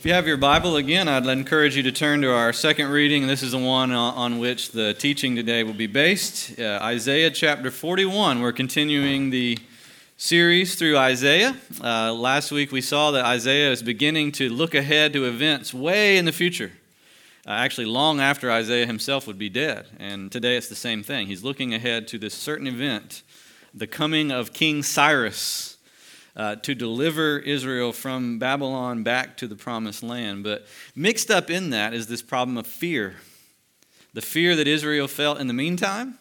If you have your Bible again, I'd encourage you to turn to our second reading. This is the one on which the teaching today will be based uh, Isaiah chapter 41. We're continuing the series through Isaiah. Uh, last week we saw that Isaiah is beginning to look ahead to events way in the future, uh, actually, long after Isaiah himself would be dead. And today it's the same thing. He's looking ahead to this certain event, the coming of King Cyrus uh, to deliver Israel from Babylon back to the promised land. But mixed up in that is this problem of fear the fear that Israel felt in the meantime,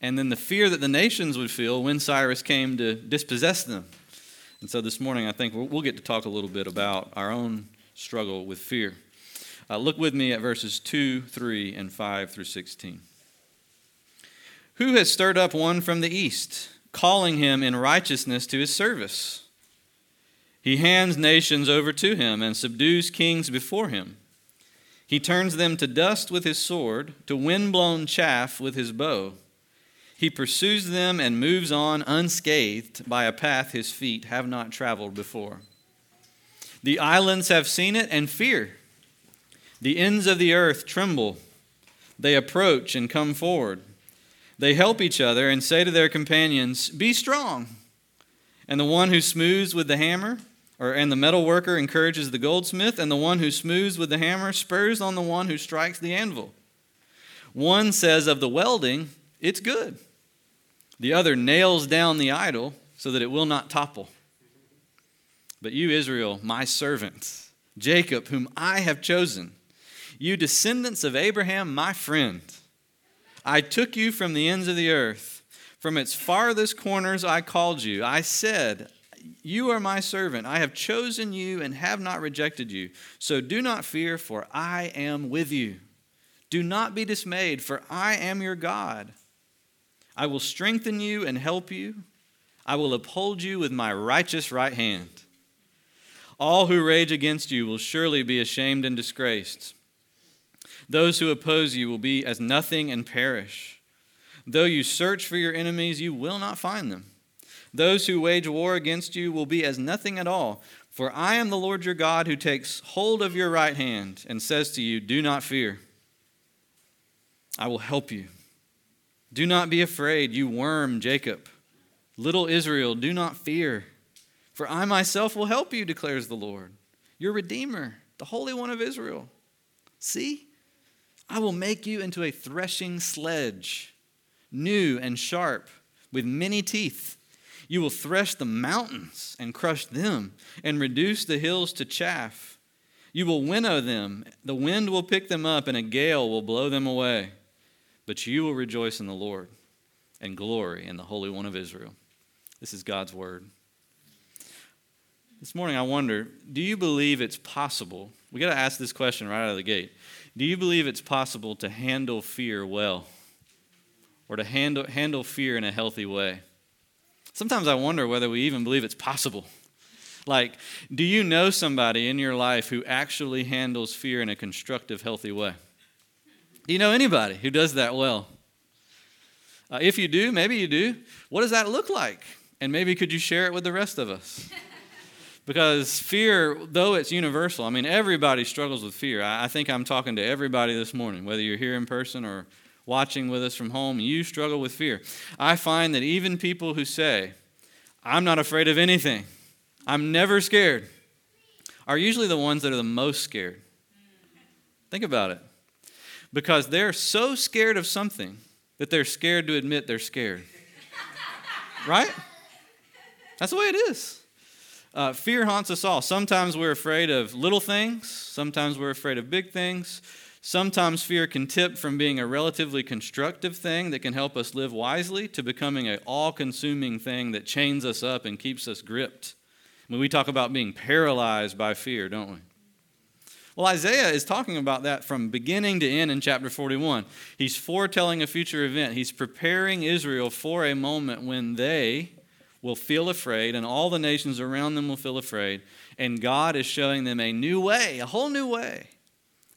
and then the fear that the nations would feel when Cyrus came to dispossess them. And so this morning, I think we'll get to talk a little bit about our own struggle with fear. Uh, look with me at verses 2, 3, and 5 through 16. Who has stirred up one from the east, calling him in righteousness to his service? He hands nations over to him and subdues kings before him. He turns them to dust with his sword, to wind-blown chaff with his bow. He pursues them and moves on unscathed by a path his feet have not traveled before. The islands have seen it and fear. The ends of the earth tremble. They approach and come forward. They help each other and say to their companions, Be strong. And the one who smooths with the hammer, or, and the metal worker encourages the goldsmith, and the one who smooths with the hammer spurs on the one who strikes the anvil. One says of the welding, It's good. The other nails down the idol so that it will not topple. But you, Israel, my servant, Jacob, whom I have chosen, you descendants of Abraham, my friend, I took you from the ends of the earth. From its farthest corners I called you. I said, you are my servant. I have chosen you and have not rejected you. So do not fear, for I am with you. Do not be dismayed, for I am your God. I will strengthen you and help you. I will uphold you with my righteous right hand. All who rage against you will surely be ashamed and disgraced. Those who oppose you will be as nothing and perish. Though you search for your enemies, you will not find them. Those who wage war against you will be as nothing at all. For I am the Lord your God who takes hold of your right hand and says to you, Do not fear. I will help you. Do not be afraid, you worm Jacob. Little Israel, do not fear. For I myself will help you, declares the Lord, your Redeemer, the Holy One of Israel. See, I will make you into a threshing sledge, new and sharp, with many teeth. You will thresh the mountains and crush them, and reduce the hills to chaff. You will winnow them, the wind will pick them up, and a gale will blow them away. But you will rejoice in the Lord and glory in the Holy One of Israel. This is God's word. This morning, I wonder do you believe it's possible? We got to ask this question right out of the gate. Do you believe it's possible to handle fear well? Or to handle, handle fear in a healthy way? Sometimes I wonder whether we even believe it's possible. Like, do you know somebody in your life who actually handles fear in a constructive, healthy way? Do you know anybody who does that well? Uh, if you do, maybe you do. What does that look like? And maybe could you share it with the rest of us? Because fear, though it's universal, I mean, everybody struggles with fear. I, I think I'm talking to everybody this morning, whether you're here in person or watching with us from home, you struggle with fear. I find that even people who say, I'm not afraid of anything, I'm never scared, are usually the ones that are the most scared. Think about it. Because they're so scared of something that they're scared to admit they're scared. right? That's the way it is. Uh, fear haunts us all. Sometimes we're afraid of little things, sometimes we're afraid of big things. Sometimes fear can tip from being a relatively constructive thing that can help us live wisely to becoming an all consuming thing that chains us up and keeps us gripped. When we talk about being paralyzed by fear, don't we? Well, Isaiah is talking about that from beginning to end in chapter 41. He's foretelling a future event. He's preparing Israel for a moment when they will feel afraid and all the nations around them will feel afraid. And God is showing them a new way, a whole new way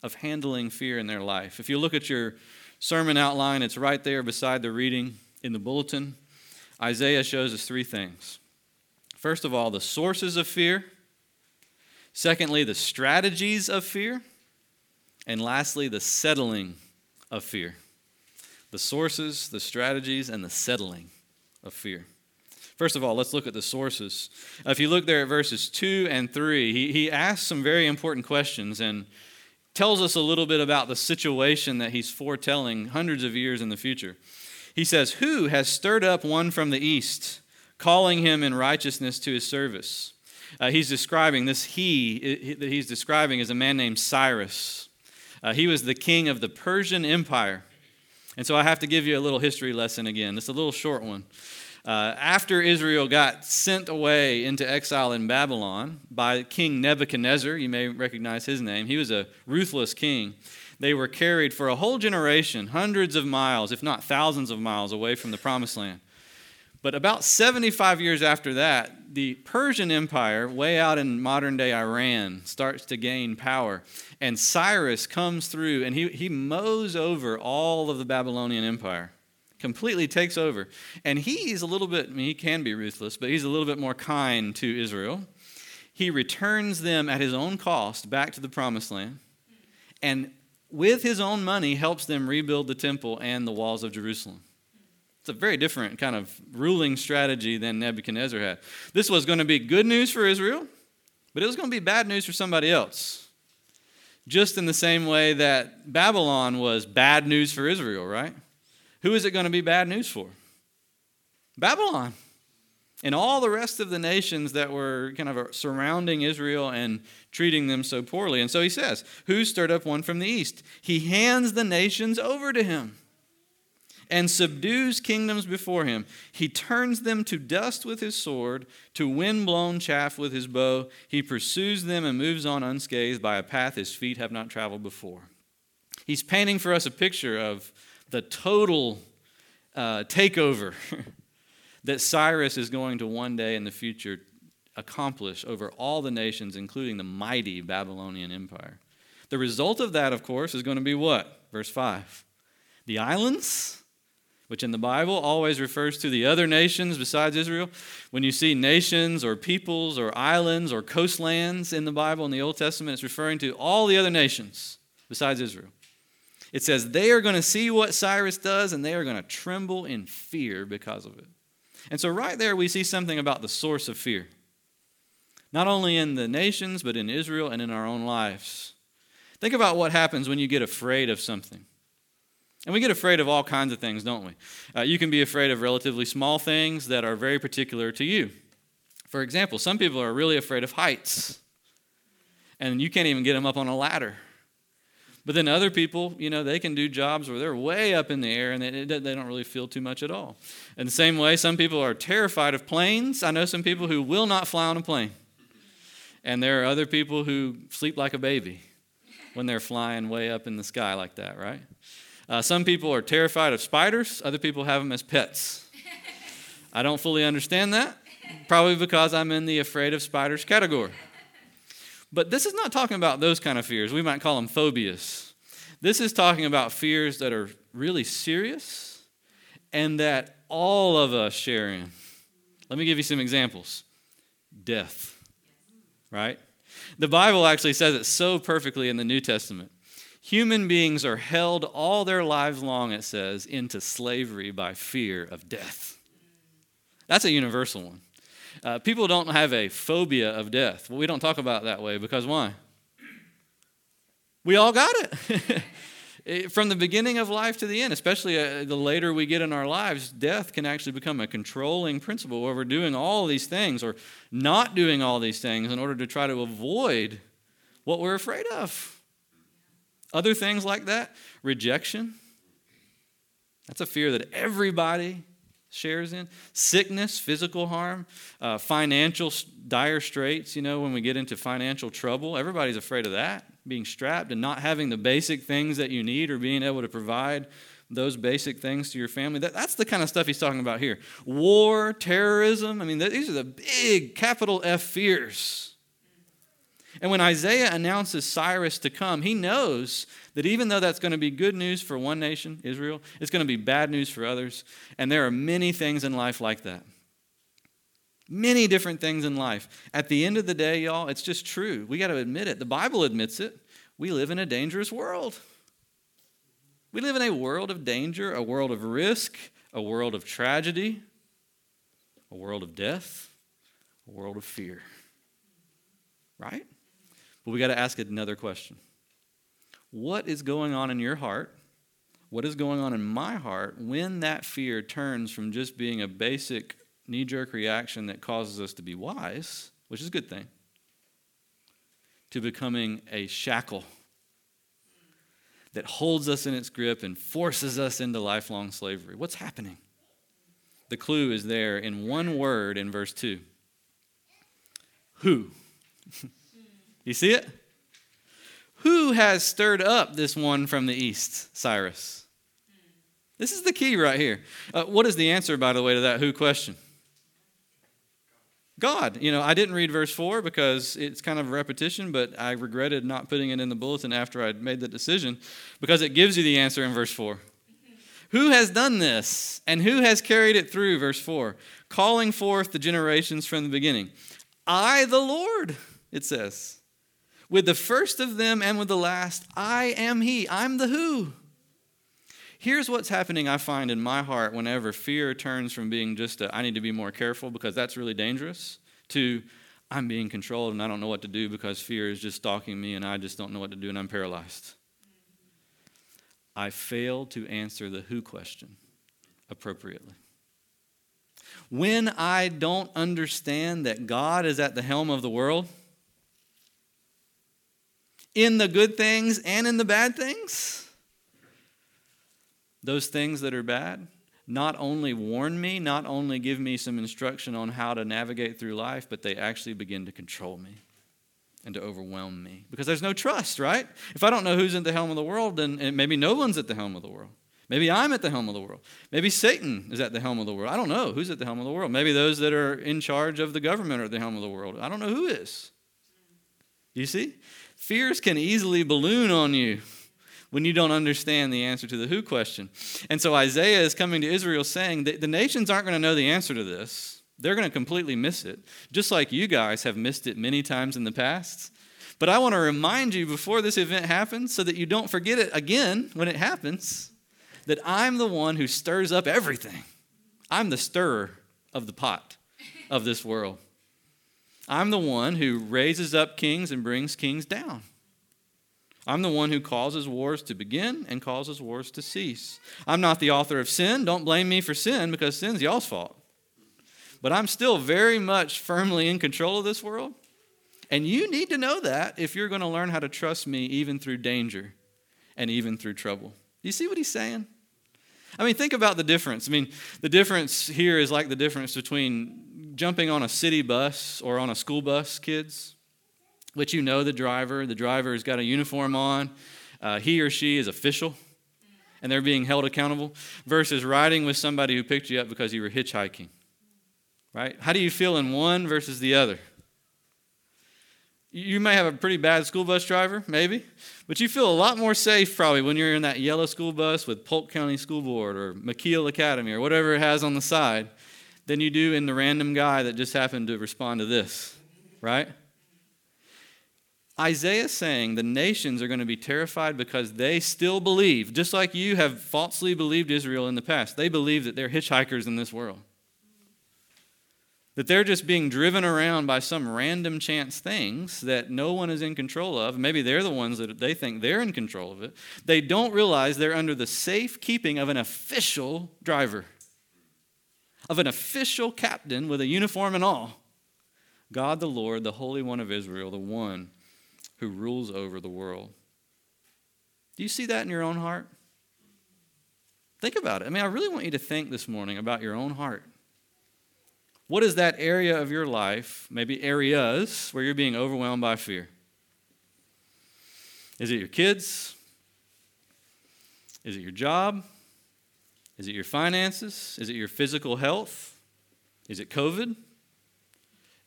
of handling fear in their life. If you look at your sermon outline, it's right there beside the reading in the bulletin. Isaiah shows us three things. First of all, the sources of fear. Secondly, the strategies of fear. And lastly, the settling of fear. The sources, the strategies, and the settling of fear. First of all, let's look at the sources. If you look there at verses 2 and 3, he, he asks some very important questions and tells us a little bit about the situation that he's foretelling hundreds of years in the future. He says, Who has stirred up one from the east, calling him in righteousness to his service? Uh, he's describing this he that he's describing is a man named Cyrus. Uh, he was the king of the Persian Empire. And so I have to give you a little history lesson again. It's a little short one. Uh, after Israel got sent away into exile in Babylon by King Nebuchadnezzar, you may recognize his name, he was a ruthless king. They were carried for a whole generation, hundreds of miles, if not thousands of miles, away from the promised land. But about 75 years after that, the Persian Empire, way out in modern day Iran, starts to gain power. And Cyrus comes through and he, he mows over all of the Babylonian Empire, completely takes over. And he's a little bit, I mean, he can be ruthless, but he's a little bit more kind to Israel. He returns them at his own cost back to the promised land. And with his own money, helps them rebuild the temple and the walls of Jerusalem. It's a very different kind of ruling strategy than Nebuchadnezzar had. This was going to be good news for Israel, but it was going to be bad news for somebody else. Just in the same way that Babylon was bad news for Israel, right? Who is it going to be bad news for? Babylon. And all the rest of the nations that were kind of surrounding Israel and treating them so poorly. And so he says, Who stirred up one from the east? He hands the nations over to him and subdues kingdoms before him. He turns them to dust with his sword, to wind-blown chaff with his bow. He pursues them and moves on unscathed by a path his feet have not traveled before. He's painting for us a picture of the total uh, takeover that Cyrus is going to one day in the future accomplish over all the nations, including the mighty Babylonian Empire. The result of that, of course, is going to be what? Verse 5. The islands which in the Bible always refers to the other nations besides Israel. When you see nations or peoples or islands or coastlands in the Bible in the Old Testament, it's referring to all the other nations besides Israel. It says they are going to see what Cyrus does and they are going to tremble in fear because of it. And so, right there, we see something about the source of fear. Not only in the nations, but in Israel and in our own lives. Think about what happens when you get afraid of something. And we get afraid of all kinds of things, don't we? Uh, you can be afraid of relatively small things that are very particular to you. For example, some people are really afraid of heights, and you can't even get them up on a ladder. But then other people, you know, they can do jobs where they're way up in the air and they, they don't really feel too much at all. In the same way, some people are terrified of planes. I know some people who will not fly on a plane. And there are other people who sleep like a baby when they're flying way up in the sky like that, right? Uh, some people are terrified of spiders, other people have them as pets. I don't fully understand that, probably because I'm in the afraid of spiders category. But this is not talking about those kind of fears. We might call them phobias. This is talking about fears that are really serious and that all of us share in. Let me give you some examples death, right? The Bible actually says it so perfectly in the New Testament. Human beings are held all their lives long, it says, into slavery by fear of death. That's a universal one. Uh, people don't have a phobia of death. Well, we don't talk about that way because why? We all got it. From the beginning of life to the end, especially uh, the later we get in our lives, death can actually become a controlling principle where we're doing all these things or not doing all these things in order to try to avoid what we're afraid of. Other things like that, rejection. That's a fear that everybody shares in. Sickness, physical harm, uh, financial dire straits, you know, when we get into financial trouble, everybody's afraid of that, being strapped and not having the basic things that you need or being able to provide those basic things to your family. That, that's the kind of stuff he's talking about here. War, terrorism, I mean, these are the big capital F fears and when Isaiah announces Cyrus to come, he knows that even though that's going to be good news for one nation, Israel, it's going to be bad news for others. And there are many things in life like that. Many different things in life. At the end of the day, y'all, it's just true. We got to admit it. The Bible admits it. We live in a dangerous world. We live in a world of danger, a world of risk, a world of tragedy, a world of death, a world of fear. Right? But we got to ask another question What is going on in your heart? What is going on in my heart when that fear turns from just being a basic knee jerk reaction that causes us to be wise, which is a good thing, to becoming a shackle that holds us in its grip and forces us into lifelong slavery. What's happening? The clue is there in one word in verse 2 Who? you see it? Who has stirred up this one from the east, Cyrus? This is the key right here. Uh, what is the answer, by the way, to that who question? God. You know, I didn't read verse 4 because it's kind of a repetition, but I regretted not putting it in the bulletin after I'd made the decision because it gives you the answer in verse 4. Who has done this and who has carried it through? Verse 4 calling forth the generations from the beginning. I, the Lord, it says. With the first of them and with the last, I am He. I'm the who. Here's what's happening, I find in my heart whenever fear turns from being just a, I need to be more careful because that's really dangerous, to I'm being controlled and I don't know what to do because fear is just stalking me and I just don't know what to do and I'm paralyzed. I fail to answer the who question appropriately. When I don't understand that God is at the helm of the world, in the good things and in the bad things, those things that are bad not only warn me, not only give me some instruction on how to navigate through life, but they actually begin to control me and to overwhelm me. Because there's no trust, right? If I don't know who's at the helm of the world, then maybe no one's at the helm of the world. Maybe I'm at the helm of the world. Maybe Satan is at the helm of the world. I don't know who's at the helm of the world. Maybe those that are in charge of the government are at the helm of the world. I don't know who is. You see? Fears can easily balloon on you when you don't understand the answer to the who question. And so Isaiah is coming to Israel saying that the nations aren't going to know the answer to this. They're going to completely miss it, just like you guys have missed it many times in the past. But I want to remind you before this event happens so that you don't forget it again when it happens that I'm the one who stirs up everything. I'm the stirrer of the pot of this world. I'm the one who raises up kings and brings kings down. I'm the one who causes wars to begin and causes wars to cease. I'm not the author of sin. Don't blame me for sin because sin's y'all's fault. But I'm still very much firmly in control of this world. And you need to know that if you're going to learn how to trust me even through danger and even through trouble. You see what he's saying? I mean, think about the difference. I mean, the difference here is like the difference between jumping on a city bus or on a school bus, kids which you know the driver. The driver has got a uniform on. Uh, he or she is official, and they're being held accountable, versus riding with somebody who picked you up because you were hitchhiking. Right? How do you feel in one versus the other? You may have a pretty bad school bus driver, maybe, but you feel a lot more safe probably when you're in that yellow school bus with Polk County School Board or McKeel Academy or whatever it has on the side than you do in the random guy that just happened to respond to this, right? Isaiah saying the nations are going to be terrified because they still believe, just like you have falsely believed Israel in the past, they believe that they're hitchhikers in this world. That they're just being driven around by some random chance things that no one is in control of. Maybe they're the ones that they think they're in control of it. They don't realize they're under the safe keeping of an official driver, of an official captain with a uniform and all. God the Lord, the Holy One of Israel, the one who rules over the world. Do you see that in your own heart? Think about it. I mean, I really want you to think this morning about your own heart. What is that area of your life, maybe areas, where you're being overwhelmed by fear? Is it your kids? Is it your job? Is it your finances? Is it your physical health? Is it COVID?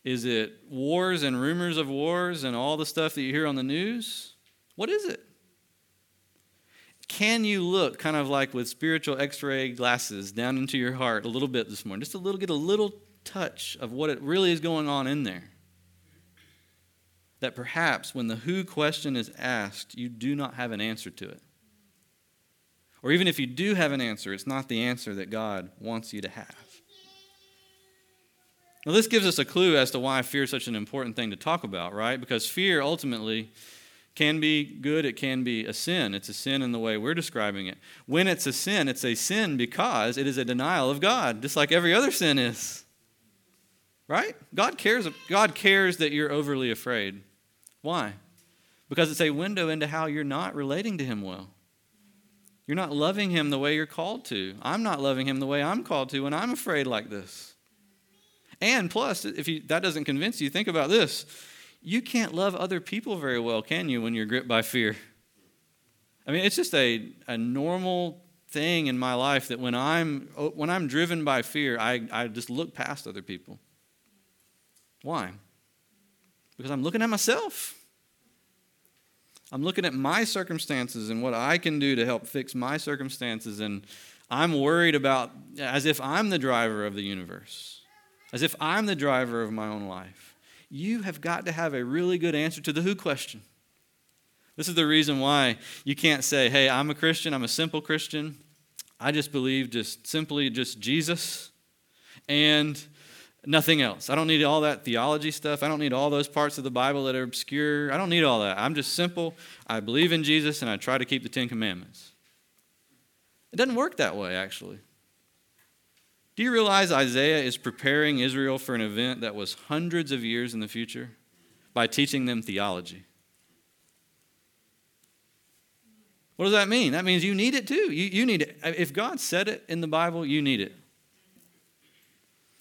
Is it wars and rumors of wars and all the stuff that you hear on the news? What is it? Can you look kind of like with spiritual x ray glasses down into your heart a little bit this morning? Just a little, get a little touch of what it really is going on in there. That perhaps when the who question is asked, you do not have an answer to it. Or even if you do have an answer, it's not the answer that God wants you to have. Now, this gives us a clue as to why fear is such an important thing to talk about, right? Because fear ultimately can be good, it can be a sin. It's a sin in the way we're describing it. When it's a sin, it's a sin because it is a denial of God, just like every other sin is. Right? God cares, God cares that you're overly afraid. Why? Because it's a window into how you're not relating to Him well. You're not loving Him the way you're called to. I'm not loving Him the way I'm called to when I'm afraid like this. And plus, if you, that doesn't convince you, think about this. You can't love other people very well, can you, when you're gripped by fear? I mean, it's just a, a normal thing in my life that when I'm, when I'm driven by fear, I, I just look past other people. Why? Because I'm looking at myself. I'm looking at my circumstances and what I can do to help fix my circumstances, and I'm worried about as if I'm the driver of the universe, as if I'm the driver of my own life. You have got to have a really good answer to the who question. This is the reason why you can't say, hey, I'm a Christian, I'm a simple Christian. I just believe just simply just Jesus and Nothing else. I don't need all that theology stuff. I don't need all those parts of the Bible that are obscure. I don't need all that. I'm just simple. I believe in Jesus and I try to keep the Ten Commandments. It doesn't work that way, actually. Do you realize Isaiah is preparing Israel for an event that was hundreds of years in the future by teaching them theology? What does that mean? That means you need it too. You, you need it. If God said it in the Bible, you need it.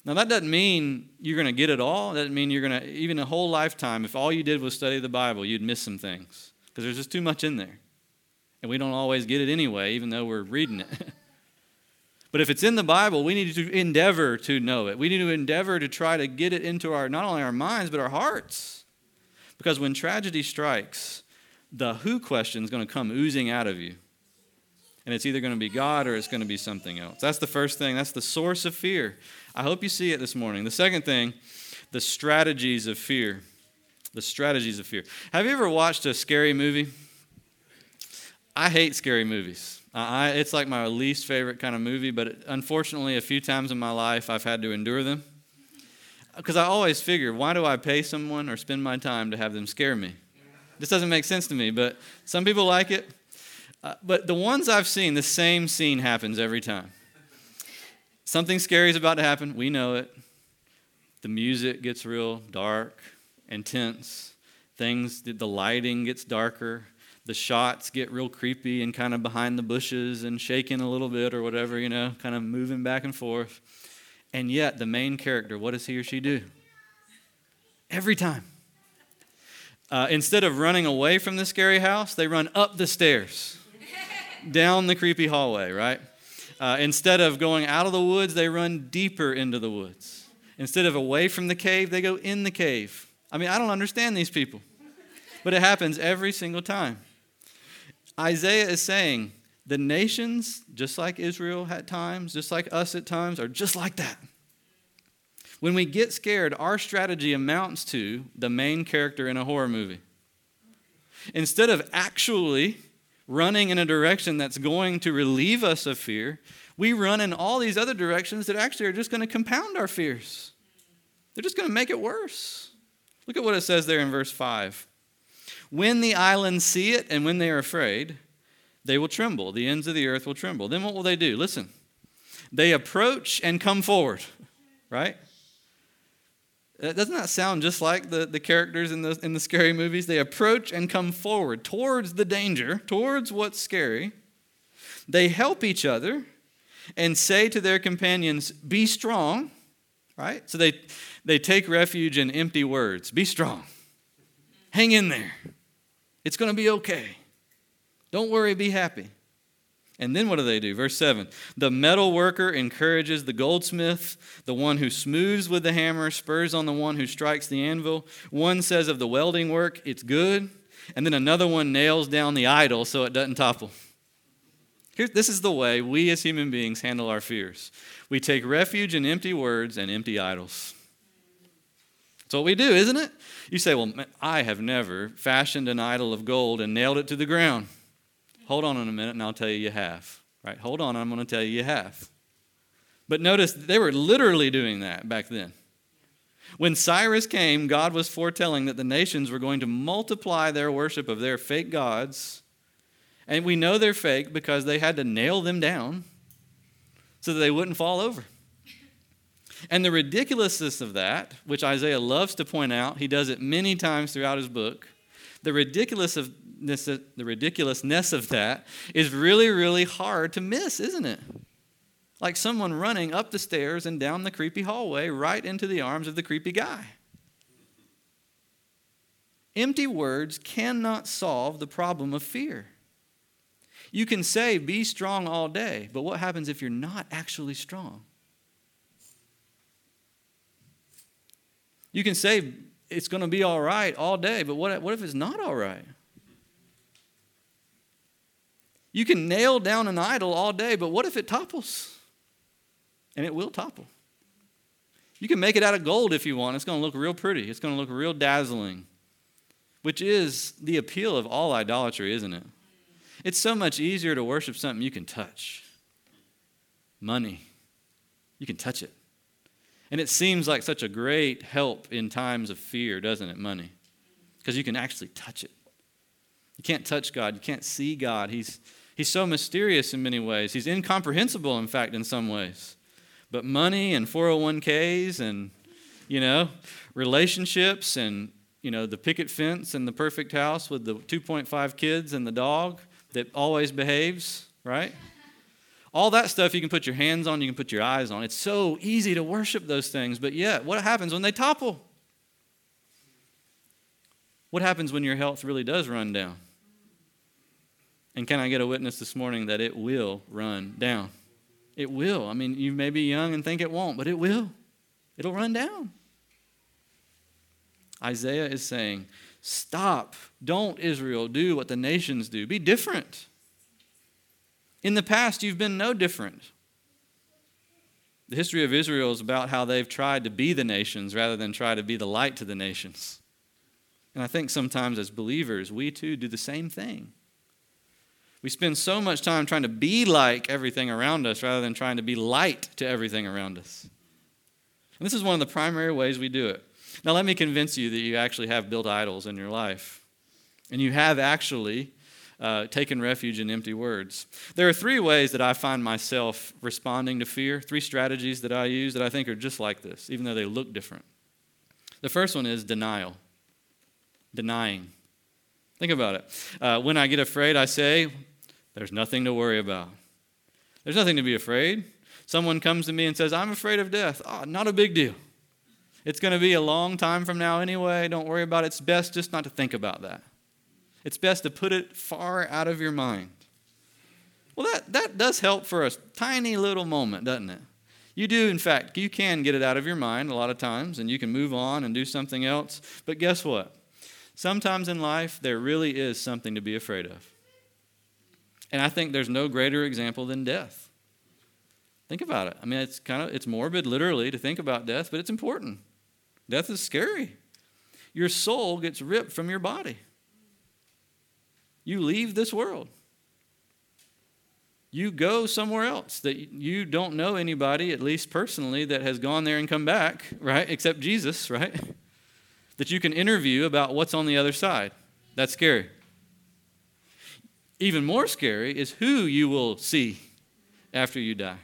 Now, that doesn't mean you're going to get it all. That doesn't mean you're going to, even a whole lifetime, if all you did was study the Bible, you'd miss some things because there's just too much in there. And we don't always get it anyway, even though we're reading it. but if it's in the Bible, we need to endeavor to know it. We need to endeavor to try to get it into our, not only our minds, but our hearts. Because when tragedy strikes, the who question is going to come oozing out of you. And it's either going to be God or it's going to be something else. That's the first thing. That's the source of fear. I hope you see it this morning. The second thing, the strategies of fear. The strategies of fear. Have you ever watched a scary movie? I hate scary movies. I, it's like my least favorite kind of movie, but unfortunately, a few times in my life, I've had to endure them. Because I always figure, why do I pay someone or spend my time to have them scare me? This doesn't make sense to me, but some people like it. Uh, but the ones I've seen, the same scene happens every time. Something scary is about to happen. We know it. The music gets real dark, intense. Things, the lighting gets darker. The shots get real creepy and kind of behind the bushes and shaking a little bit or whatever, you know, kind of moving back and forth. And yet, the main character, what does he or she do? Every time. Uh, instead of running away from the scary house, they run up the stairs, down the creepy hallway, right? Uh, instead of going out of the woods, they run deeper into the woods. Instead of away from the cave, they go in the cave. I mean, I don't understand these people, but it happens every single time. Isaiah is saying the nations, just like Israel at times, just like us at times, are just like that. When we get scared, our strategy amounts to the main character in a horror movie. Instead of actually running in a direction that's going to relieve us of fear, we run in all these other directions that actually are just going to compound our fears. They're just going to make it worse. Look at what it says there in verse 5. When the islands see it and when they are afraid, they will tremble. The ends of the earth will tremble. Then what will they do? Listen. They approach and come forward, right? Doesn't that sound just like the, the characters in the, in the scary movies? They approach and come forward towards the danger, towards what's scary. They help each other and say to their companions, Be strong, right? So they, they take refuge in empty words Be strong. Hang in there. It's going to be okay. Don't worry, be happy. And then what do they do? Verse 7 The metal worker encourages the goldsmith, the one who smooths with the hammer spurs on the one who strikes the anvil. One says of the welding work, it's good. And then another one nails down the idol so it doesn't topple. Here, this is the way we as human beings handle our fears. We take refuge in empty words and empty idols. That's what we do, isn't it? You say, Well, I have never fashioned an idol of gold and nailed it to the ground. Hold on in a minute and I'll tell you you have. Right? Hold on, I'm going to tell you you have. But notice they were literally doing that back then. When Cyrus came, God was foretelling that the nations were going to multiply their worship of their fake gods. And we know they're fake because they had to nail them down so that they wouldn't fall over. And the ridiculousness of that, which Isaiah loves to point out, he does it many times throughout his book. The ridiculousness, the ridiculousness of that is really, really hard to miss, isn't it? like someone running up the stairs and down the creepy hallway right into the arms of the creepy guy. Empty words cannot solve the problem of fear. You can say, be strong all day, but what happens if you're not actually strong? You can say, it's going to be all right all day, but what, what if it's not all right? You can nail down an idol all day, but what if it topples? and it will topple. You can make it out of gold if you want. It's going to look real pretty, it's going to look real dazzling, which is the appeal of all idolatry, isn't it? It's so much easier to worship something you can touch money. You can touch it. And it seems like such a great help in times of fear, doesn't it? Money. Because you can actually touch it. You can't touch God. You can't see God. He's, he's so mysterious in many ways. He's incomprehensible, in fact, in some ways. But money and 401ks and, you know, relationships and, you know, the picket fence and the perfect house with the 2.5 kids and the dog that always behaves, right? All that stuff you can put your hands on, you can put your eyes on. It's so easy to worship those things, but yet, what happens when they topple? What happens when your health really does run down? And can I get a witness this morning that it will run down? It will. I mean, you may be young and think it won't, but it will. It'll run down. Isaiah is saying, Stop. Don't, Israel, do what the nations do. Be different. In the past, you've been no different. The history of Israel is about how they've tried to be the nations rather than try to be the light to the nations. And I think sometimes as believers, we too do the same thing. We spend so much time trying to be like everything around us rather than trying to be light to everything around us. And this is one of the primary ways we do it. Now, let me convince you that you actually have built idols in your life, and you have actually uh, taken refuge in empty words. There are three ways that I find myself responding to fear, three strategies that I use that I think are just like this, even though they look different. The first one is denial, denying. Think about it. Uh, when I get afraid, I say, there's nothing to worry about. There's nothing to be afraid. Someone comes to me and says, I'm afraid of death. Oh, not a big deal. It's going to be a long time from now anyway. Don't worry about it. It's best just not to think about that. It's best to put it far out of your mind. Well, that, that does help for a tiny little moment, doesn't it? You do, in fact, you can get it out of your mind a lot of times, and you can move on and do something else. But guess what? Sometimes in life, there really is something to be afraid of. And I think there's no greater example than death. Think about it. I mean, it's kind of it's morbid literally to think about death, but it's important. Death is scary. Your soul gets ripped from your body. You leave this world. You go somewhere else that you don't know anybody, at least personally, that has gone there and come back, right? Except Jesus, right? That you can interview about what's on the other side. That's scary. Even more scary is who you will see after you die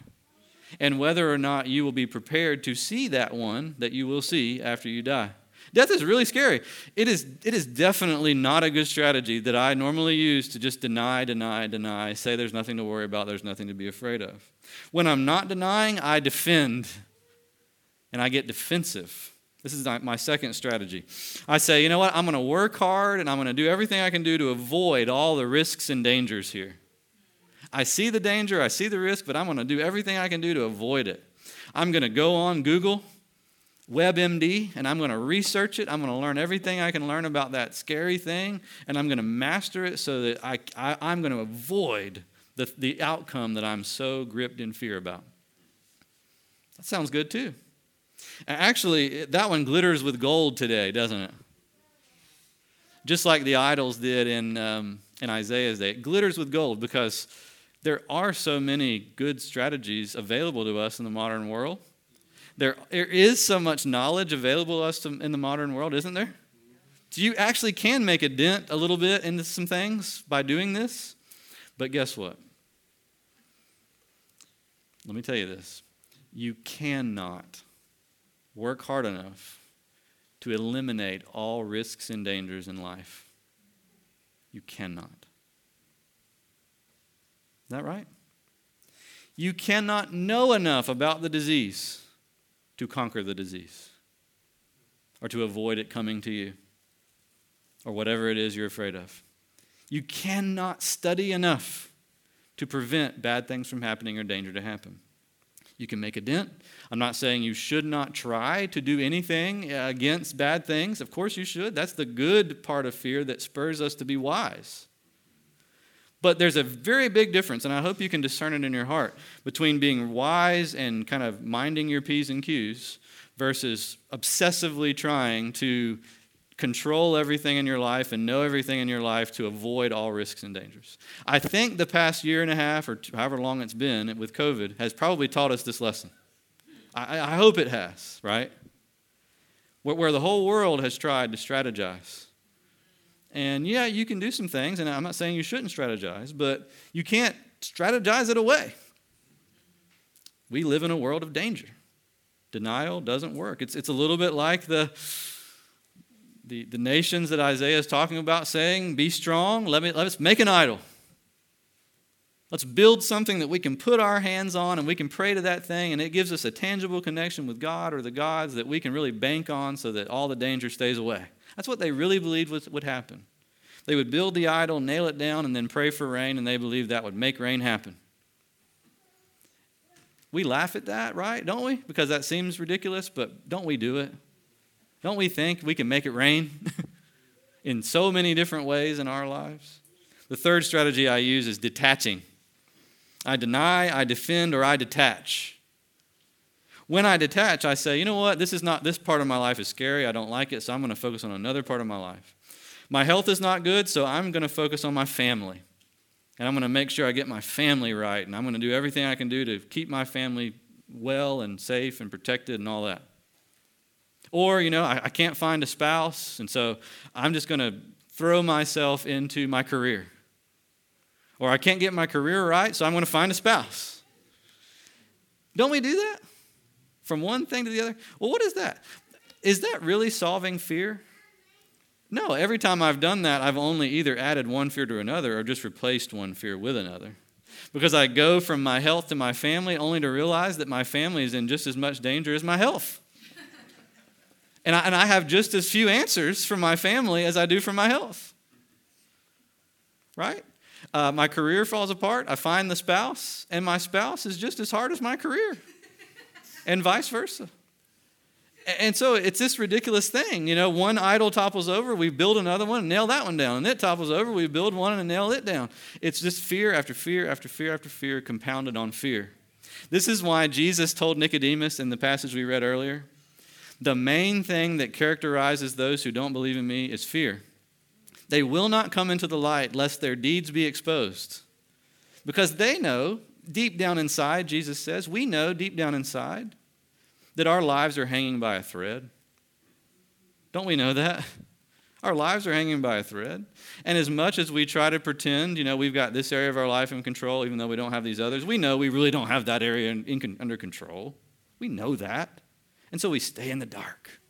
and whether or not you will be prepared to see that one that you will see after you die. Death is really scary. It is, it is definitely not a good strategy that I normally use to just deny, deny, deny, say there's nothing to worry about, there's nothing to be afraid of. When I'm not denying, I defend and I get defensive. This is my second strategy. I say, you know what? I'm going to work hard and I'm going to do everything I can do to avoid all the risks and dangers here. I see the danger, I see the risk, but I'm going to do everything I can do to avoid it. I'm going to go on Google, WebMD, and I'm going to research it. I'm going to learn everything I can learn about that scary thing, and I'm going to master it so that I, I, I'm going to avoid the, the outcome that I'm so gripped in fear about. That sounds good too. Actually, that one glitters with gold today, doesn't it? Just like the idols did in, um, in Isaiah's day. It glitters with gold because there are so many good strategies available to us in the modern world. There, there is so much knowledge available to us in the modern world, isn't there? So you actually can make a dent a little bit into some things by doing this. But guess what? Let me tell you this. You cannot work hard enough to eliminate all risks and dangers in life. You cannot. Is that right? You cannot know enough about the disease to conquer the disease or to avoid it coming to you or whatever it is you're afraid of. You cannot study enough to prevent bad things from happening or danger to happen. You can make a dent. I'm not saying you should not try to do anything against bad things. Of course, you should. That's the good part of fear that spurs us to be wise. But there's a very big difference, and I hope you can discern it in your heart, between being wise and kind of minding your P's and Q's versus obsessively trying to control everything in your life and know everything in your life to avoid all risks and dangers. I think the past year and a half, or however long it's been with COVID, has probably taught us this lesson. I, I hope it has, right? Where, where the whole world has tried to strategize and yeah, you can do some things, and I'm not saying you shouldn't strategize, but you can't strategize it away. We live in a world of danger. Denial doesn't work. It's, it's a little bit like the, the, the nations that Isaiah is talking about saying, Be strong, let, me, let us make an idol. Let's build something that we can put our hands on and we can pray to that thing, and it gives us a tangible connection with God or the gods that we can really bank on so that all the danger stays away. That's what they really believed would happen. They would build the idol, nail it down, and then pray for rain, and they believed that would make rain happen. We laugh at that, right? Don't we? Because that seems ridiculous, but don't we do it? Don't we think we can make it rain in so many different ways in our lives? The third strategy I use is detaching. I deny, I defend, or I detach. When I detach, I say, you know what, this is not this part of my life is scary. I don't like it, so I'm going to focus on another part of my life. My health is not good, so I'm going to focus on my family. And I'm going to make sure I get my family right, and I'm going to do everything I can do to keep my family well and safe and protected and all that. Or, you know, I, I can't find a spouse, and so I'm just going to throw myself into my career. Or I can't get my career right, so I'm going to find a spouse. Don't we do that? from one thing to the other. Well, what is that? Is that really solving fear? No, every time I've done that, I've only either added one fear to another or just replaced one fear with another. Because I go from my health to my family only to realize that my family is in just as much danger as my health. And I, and I have just as few answers from my family as I do from my health. Right? Uh, my career falls apart. I find the spouse, and my spouse is just as hard as my career and vice versa. And so it's this ridiculous thing. You know, one idol topples over, we build another one and nail that one down. And it topples over, we build one and nail it down. It's just fear after fear after fear after fear compounded on fear. This is why Jesus told Nicodemus in the passage we read earlier the main thing that characterizes those who don't believe in me is fear. They will not come into the light lest their deeds be exposed. Because they know, deep down inside, Jesus says, we know deep down inside that our lives are hanging by a thread? Don't we know that? Our lives are hanging by a thread. And as much as we try to pretend, you know, we've got this area of our life in control, even though we don't have these others, we know we really don't have that area in, in, under control. We know that. And so we stay in the dark.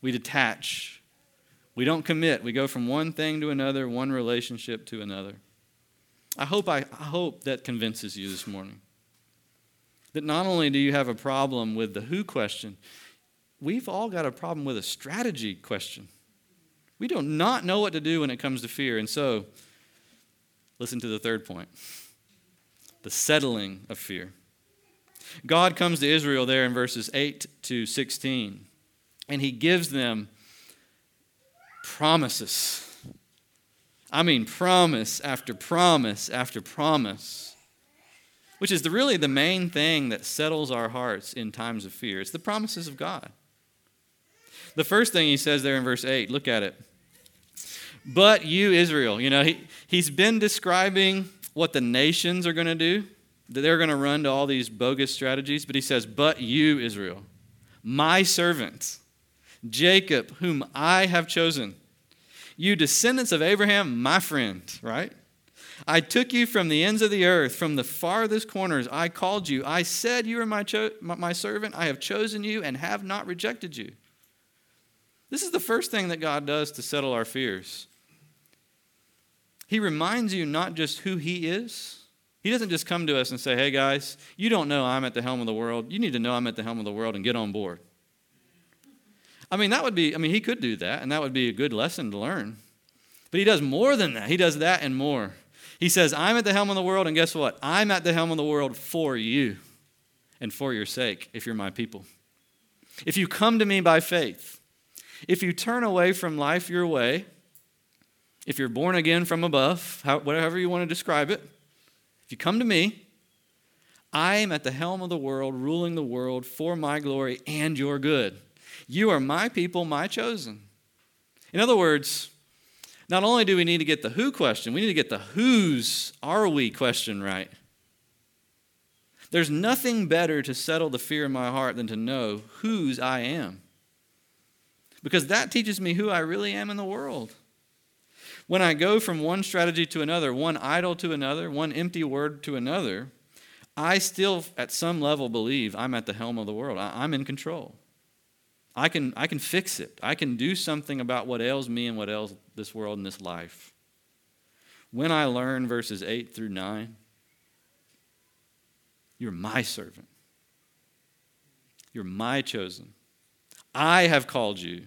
We detach. We don't commit. We go from one thing to another, one relationship to another. I hope, I, I hope that convinces you this morning that not only do you have a problem with the who question, we've all got a problem with a strategy question. We do not know what to do when it comes to fear. And so, listen to the third point the settling of fear. God comes to Israel there in verses 8 to 16, and he gives them promises. I mean, promise after promise after promise, which is the, really the main thing that settles our hearts in times of fear. It's the promises of God. The first thing he says there in verse 8, look at it. But you, Israel, you know, he, he's been describing what the nations are going to do. They're going to run to all these bogus strategies, but he says, But you, Israel, my servant, Jacob, whom I have chosen you descendants of Abraham, my friend, right? I took you from the ends of the earth, from the farthest corners. I called you. I said, You are my, cho- my servant. I have chosen you and have not rejected you. This is the first thing that God does to settle our fears. He reminds you not just who He is. He doesn't just come to us and say, Hey guys, you don't know I'm at the helm of the world. You need to know I'm at the helm of the world and get on board. I mean, that would be, I mean, he could do that, and that would be a good lesson to learn. But he does more than that. He does that and more. He says, I'm at the helm of the world, and guess what? I'm at the helm of the world for you and for your sake, if you're my people. If you come to me by faith, if you turn away from life your way, if you're born again from above, whatever you want to describe it, if you come to me, I am at the helm of the world, ruling the world for my glory and your good. You are my people, my chosen. In other words, not only do we need to get the who question, we need to get the whose are we question right. There's nothing better to settle the fear in my heart than to know whose I am. Because that teaches me who I really am in the world. When I go from one strategy to another, one idol to another, one empty word to another, I still, at some level, believe I'm at the helm of the world. I'm in control. I can, I can fix it. I can do something about what ails me and what ails this world and this life. When I learn verses 8 through 9, you're my servant. You're my chosen. I have called you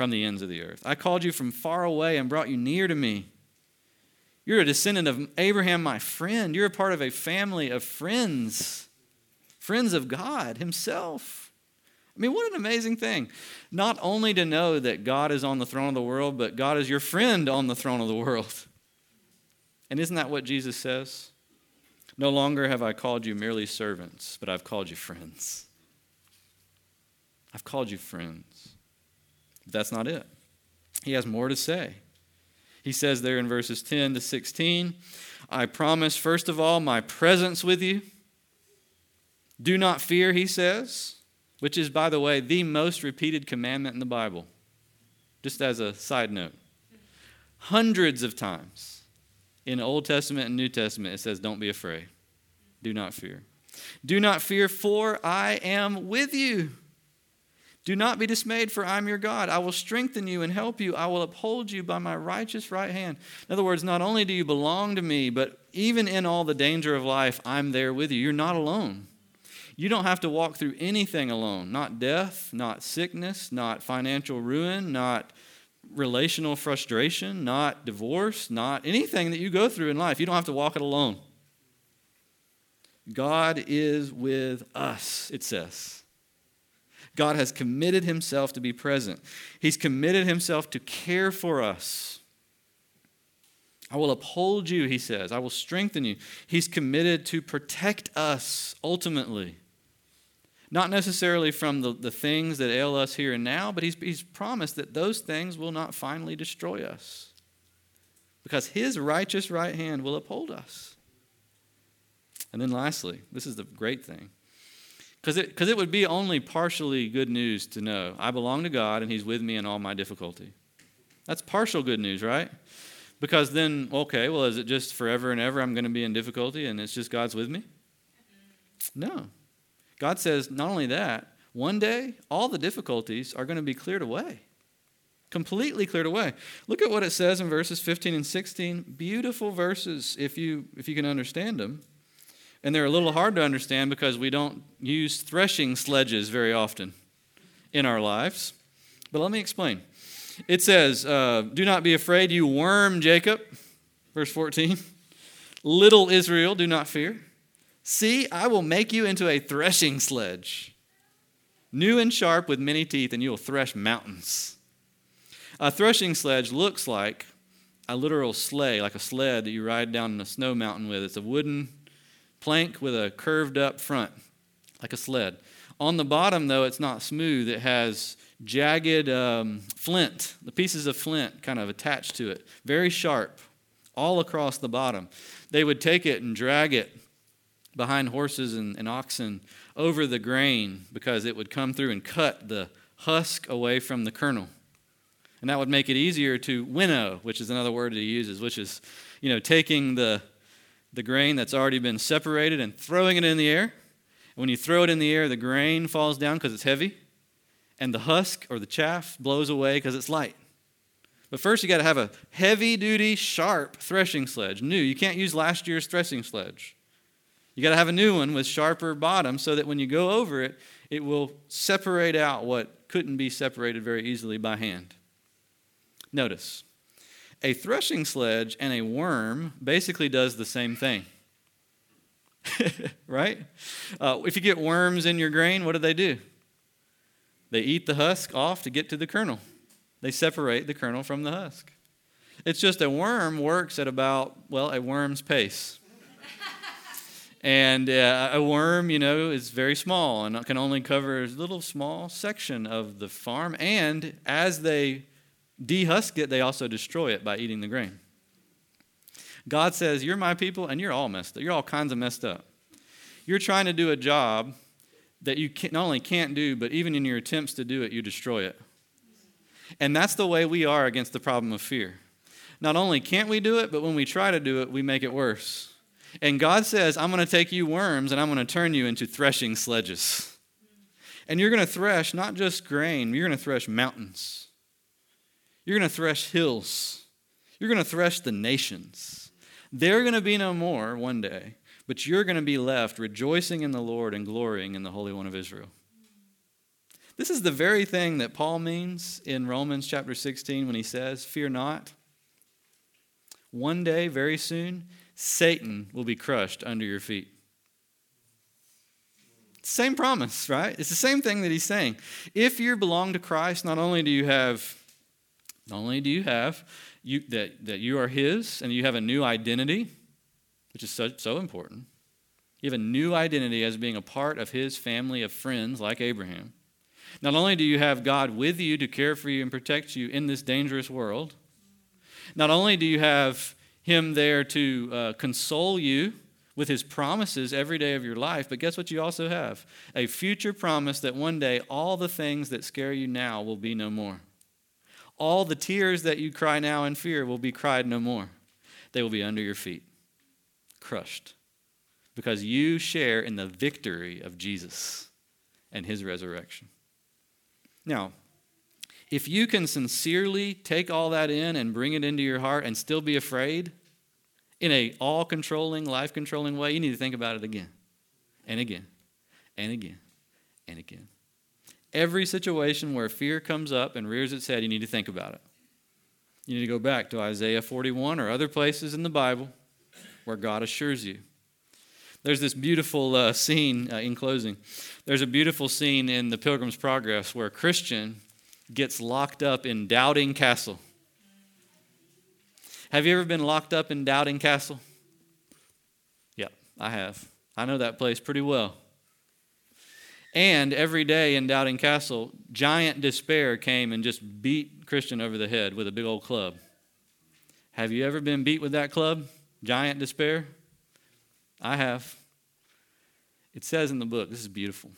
from the ends of the earth. I called you from far away and brought you near to me. You're a descendant of Abraham, my friend. You're a part of a family of friends, friends of God Himself. I mean, what an amazing thing. Not only to know that God is on the throne of the world, but God is your friend on the throne of the world. And isn't that what Jesus says? No longer have I called you merely servants, but I've called you friends. I've called you friends. But that's not it. He has more to say. He says there in verses 10 to 16, I promise, first of all, my presence with you. Do not fear, he says which is, by the way, the most repeated commandment in the Bible, just as a side note. Hundreds of times in Old Testament and New Testament, it says, Don't be afraid. Do not fear. Do not fear, for I am with you. Do not be dismayed, for I'm your God. I will strengthen you and help you. I will uphold you by my righteous right hand. In other words, not only do you belong to me, but even in all the danger of life, I'm there with you. You're not alone. You don't have to walk through anything alone not death, not sickness, not financial ruin, not relational frustration, not divorce, not anything that you go through in life. You don't have to walk it alone. God is with us, it says. God has committed himself to be present. He's committed himself to care for us. I will uphold you, he says. I will strengthen you. He's committed to protect us ultimately. Not necessarily from the, the things that ail us here and now, but he's, he's promised that those things will not finally destroy us. Because his righteous right hand will uphold us. And then lastly, this is the great thing. Because it, cause it would be only partially good news to know I belong to God and He's with me in all my difficulty. That's partial good news, right? Because then, okay, well, is it just forever and ever I'm going to be in difficulty and it's just God's with me? Mm-hmm. No. God says, not only that, one day all the difficulties are going to be cleared away. Completely cleared away. Look at what it says in verses 15 and 16. Beautiful verses if you if you can understand them. And they're a little hard to understand because we don't use threshing sledges very often in our lives. But let me explain. It says, uh, Do not be afraid, you worm Jacob. Verse 14. Little Israel, do not fear. See, I will make you into a threshing sledge, new and sharp with many teeth, and you will thresh mountains. A threshing sledge looks like a literal sleigh, like a sled that you ride down a snow mountain with. It's a wooden plank with a curved up front, like a sled. On the bottom, though, it's not smooth. It has jagged um, flint, the pieces of flint kind of attached to it, very sharp, all across the bottom. They would take it and drag it behind horses and, and oxen over the grain because it would come through and cut the husk away from the kernel. And that would make it easier to winnow, which is another word he uses, which is, you know, taking the, the grain that's already been separated and throwing it in the air. And when you throw it in the air, the grain falls down because it's heavy, and the husk or the chaff blows away because it's light. But first, you got to have a heavy duty, sharp threshing sledge. New. You can't use last year's threshing sledge. You got to have a new one with sharper bottom so that when you go over it, it will separate out what couldn't be separated very easily by hand. Notice, a threshing sledge and a worm basically does the same thing. right? Uh, if you get worms in your grain, what do they do? They eat the husk off to get to the kernel. They separate the kernel from the husk. It's just a worm works at about, well, a worm's pace. and uh, a worm, you know, is very small and can only cover a little small section of the farm. And as they dehusk it, they also destroy it by eating the grain. God says, You're my people, and you're all messed up. You're all kinds of messed up. You're trying to do a job that you not only can't do, but even in your attempts to do it, you destroy it. And that's the way we are against the problem of fear. Not only can't we do it, but when we try to do it, we make it worse. And God says, I'm going to take you worms and I'm going to turn you into threshing sledges. And you're going to thresh not just grain, you're going to thresh mountains. You're going to thresh hills. You're going to thresh the nations. They're going to be no more one day, but you're going to be left rejoicing in the Lord and glorying in the Holy One of Israel. This is the very thing that Paul means in Romans chapter 16 when he says, Fear not. One day, very soon, Satan will be crushed under your feet. Same promise, right? It's the same thing that he's saying. If you belong to Christ, not only do you have, not only do you have you, that, that you are his and you have a new identity, which is so, so important. You have a new identity as being a part of his family of friends like Abraham. Not only do you have God with you to care for you and protect you in this dangerous world, not only do you have Him there to uh, console you with His promises every day of your life, but guess what you also have? A future promise that one day all the things that scare you now will be no more. All the tears that you cry now in fear will be cried no more. They will be under your feet, crushed, because you share in the victory of Jesus and His resurrection. Now, if you can sincerely take all that in and bring it into your heart and still be afraid in a all-controlling, life-controlling way, you need to think about it again and again and again and again. Every situation where fear comes up and rears its head, you need to think about it. You need to go back to Isaiah 41 or other places in the Bible where God assures you there's this beautiful uh, scene uh, in closing. There's a beautiful scene in The Pilgrim's Progress where a Christian gets locked up in Doubting Castle. Have you ever been locked up in Doubting Castle? Yeah, I have. I know that place pretty well. And every day in Doubting Castle, giant despair came and just beat Christian over the head with a big old club. Have you ever been beat with that club? Giant despair? I have. It says in the book, this is beautiful.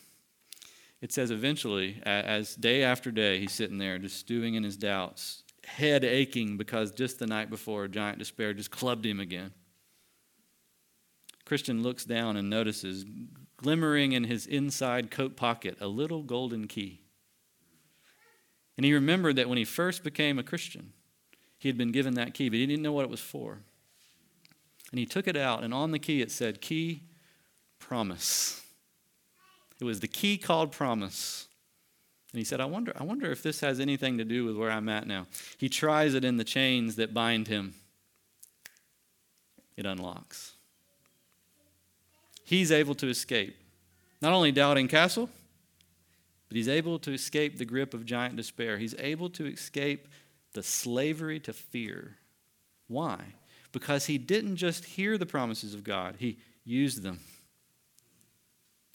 It says eventually, as day after day, he's sitting there just stewing in his doubts, head aching because just the night before, giant despair just clubbed him again. Christian looks down and notices, glimmering in his inside coat pocket, a little golden key. And he remembered that when he first became a Christian, he had been given that key, but he didn't know what it was for. And he took it out, and on the key it said, Key Promise. It was the key called Promise. And he said, I wonder, I wonder if this has anything to do with where I'm at now. He tries it in the chains that bind him, it unlocks. He's able to escape. Not only Doubting Castle, but he's able to escape the grip of giant despair. He's able to escape the slavery to fear Why? Because he didn't just hear the promises of God, he used them.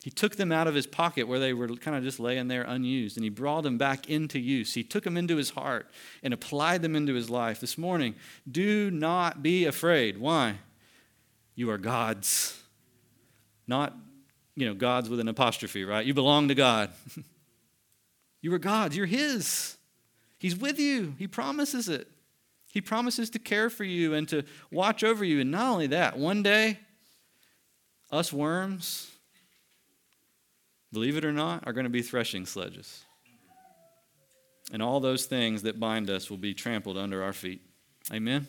He took them out of his pocket where they were kind of just laying there unused, and he brought them back into use. He took them into his heart and applied them into his life. This morning, do not be afraid. Why? You are God's. Not, you know, God's with an apostrophe, right? You belong to God. you are God's. You're His. He's with you. He promises it. He promises to care for you and to watch over you. And not only that, one day, us worms, believe it or not, are going to be threshing sledges. And all those things that bind us will be trampled under our feet. Amen.